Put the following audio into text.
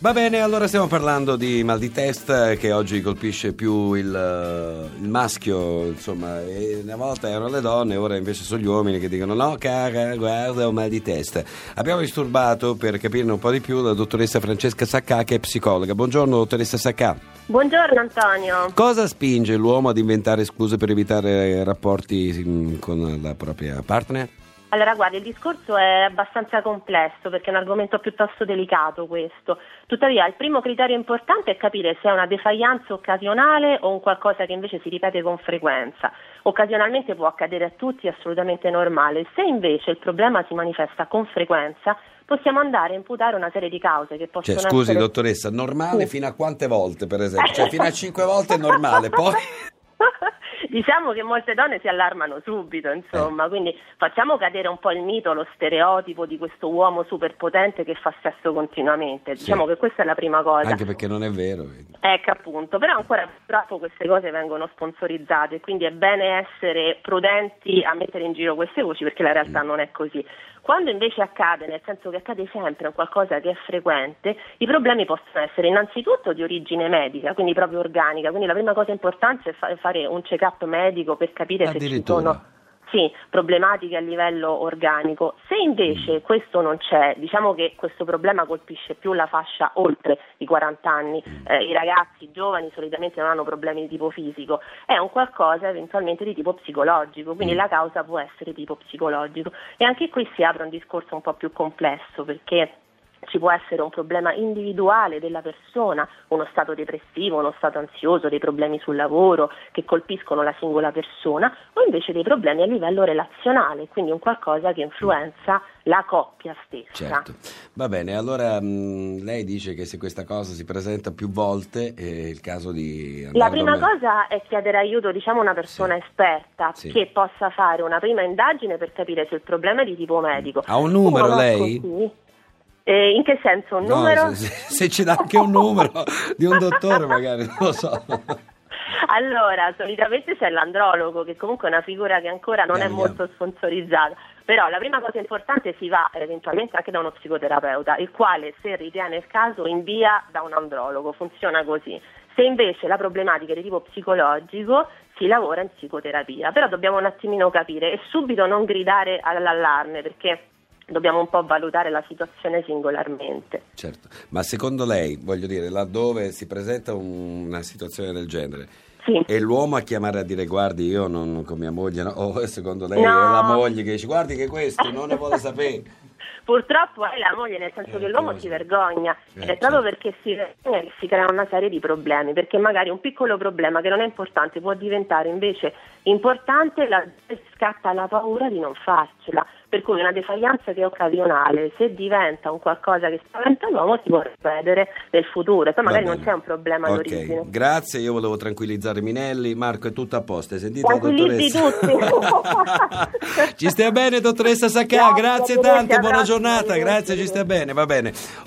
Va bene, allora stiamo parlando di mal di testa che oggi colpisce più il, eh, il maschio, insomma, una volta erano le donne, ora invece sono gli uomini che dicono no cara, guarda ho mal di testa. Abbiamo disturbato per capirne un po' di più la dottoressa Francesca Saccà che è psicologa. Buongiorno dottoressa Saccà. Buongiorno Antonio. Cosa spinge l'uomo ad inventare scuse per evitare rapporti mm, con la propria partner? Allora, guarda, il discorso è abbastanza complesso perché è un argomento piuttosto delicato questo. Tuttavia, il primo criterio importante è capire se è una defaglianza occasionale o un qualcosa che invece si ripete con frequenza. Occasionalmente può accadere a tutti, è assolutamente normale. Se invece il problema si manifesta con frequenza, possiamo andare a imputare una serie di cause che possono cioè, scusi, essere... dottoressa, normale sì. fino a quante volte, per esempio? Cioè, fino a cinque volte è normale, poi... diciamo che molte donne si allarmano subito, insomma, eh. quindi facciamo cadere un po' il mito, lo stereotipo di questo uomo superpotente che fa sesso continuamente. Sì. Diciamo che questa è la prima cosa. Anche perché non è vero. Ecco appunto, però ancora purtroppo queste cose vengono sponsorizzate, quindi è bene essere prudenti a mettere in giro queste voci perché la realtà mm. non è così. Quando invece accade, nel senso che accade sempre qualcosa che è frequente, i problemi possono essere innanzitutto di origine medica, quindi proprio organica, quindi la prima cosa importante è fare un check-up medico per capire se ci sono sì, problematiche a livello organico. Se invece mm. questo non c'è, diciamo che questo problema colpisce più la fascia oltre i 40 anni, mm. eh, i ragazzi giovani solitamente non hanno problemi di tipo fisico, è un qualcosa eventualmente di tipo psicologico, quindi mm. la causa può essere tipo psicologico. E anche qui si apre un discorso un po' più complesso perché ci può essere un problema individuale della persona, uno stato depressivo, uno stato ansioso, dei problemi sul lavoro che colpiscono la singola persona o invece dei problemi a livello relazionale, quindi un qualcosa che influenza la coppia stessa. Certo. Va bene, allora mh, lei dice che se questa cosa si presenta più volte è il caso di... La prima me... cosa è chiedere aiuto diciamo a una persona sì. esperta sì. che possa fare una prima indagine per capire se il problema è di tipo medico. Ha un numero lei? Così, eh, in che senso? Un no, numero? Se, se ci dà anche un numero di un dottore magari, non lo so. Allora, solitamente c'è l'andrologo, che comunque è una figura che ancora non Andiamo. è molto sponsorizzata. Però la prima cosa importante si va eventualmente anche da uno psicoterapeuta, il quale, se ritiene il caso, invia da un andrologo. Funziona così. Se invece la problematica è di tipo psicologico, si lavora in psicoterapia. Però dobbiamo un attimino capire e subito non gridare all'allarme, perché dobbiamo un po' valutare la situazione singolarmente. Certo, ma secondo lei, voglio dire, laddove si presenta un, una situazione del genere, sì. è l'uomo a chiamare a dire guardi io non con mia moglie, no? o secondo lei no. è la moglie che dice guardi che questo non ne vuole sapere? Purtroppo è la moglie, nel senso eh, che l'uomo si vergogna, eh, ed è proprio certo. perché si vergogna che si crea una serie di problemi, perché magari un piccolo problema che non è importante può diventare invece importante, la, scatta la paura di non farcela. Per cui una defaglianza che è occasionale, se diventa un qualcosa che spaventa l'uomo, si può ripetere nel futuro. Poi magari non c'è un problema okay. d'origine. Grazie, io volevo tranquillizzare Minelli. Marco, è tutto a posto. Hai sentito Tranquillizzi tutti. ci stia bene, dottoressa Saccà. Grazie, grazie tanto, buona giornata. Grazie, ci stia bene, va bene.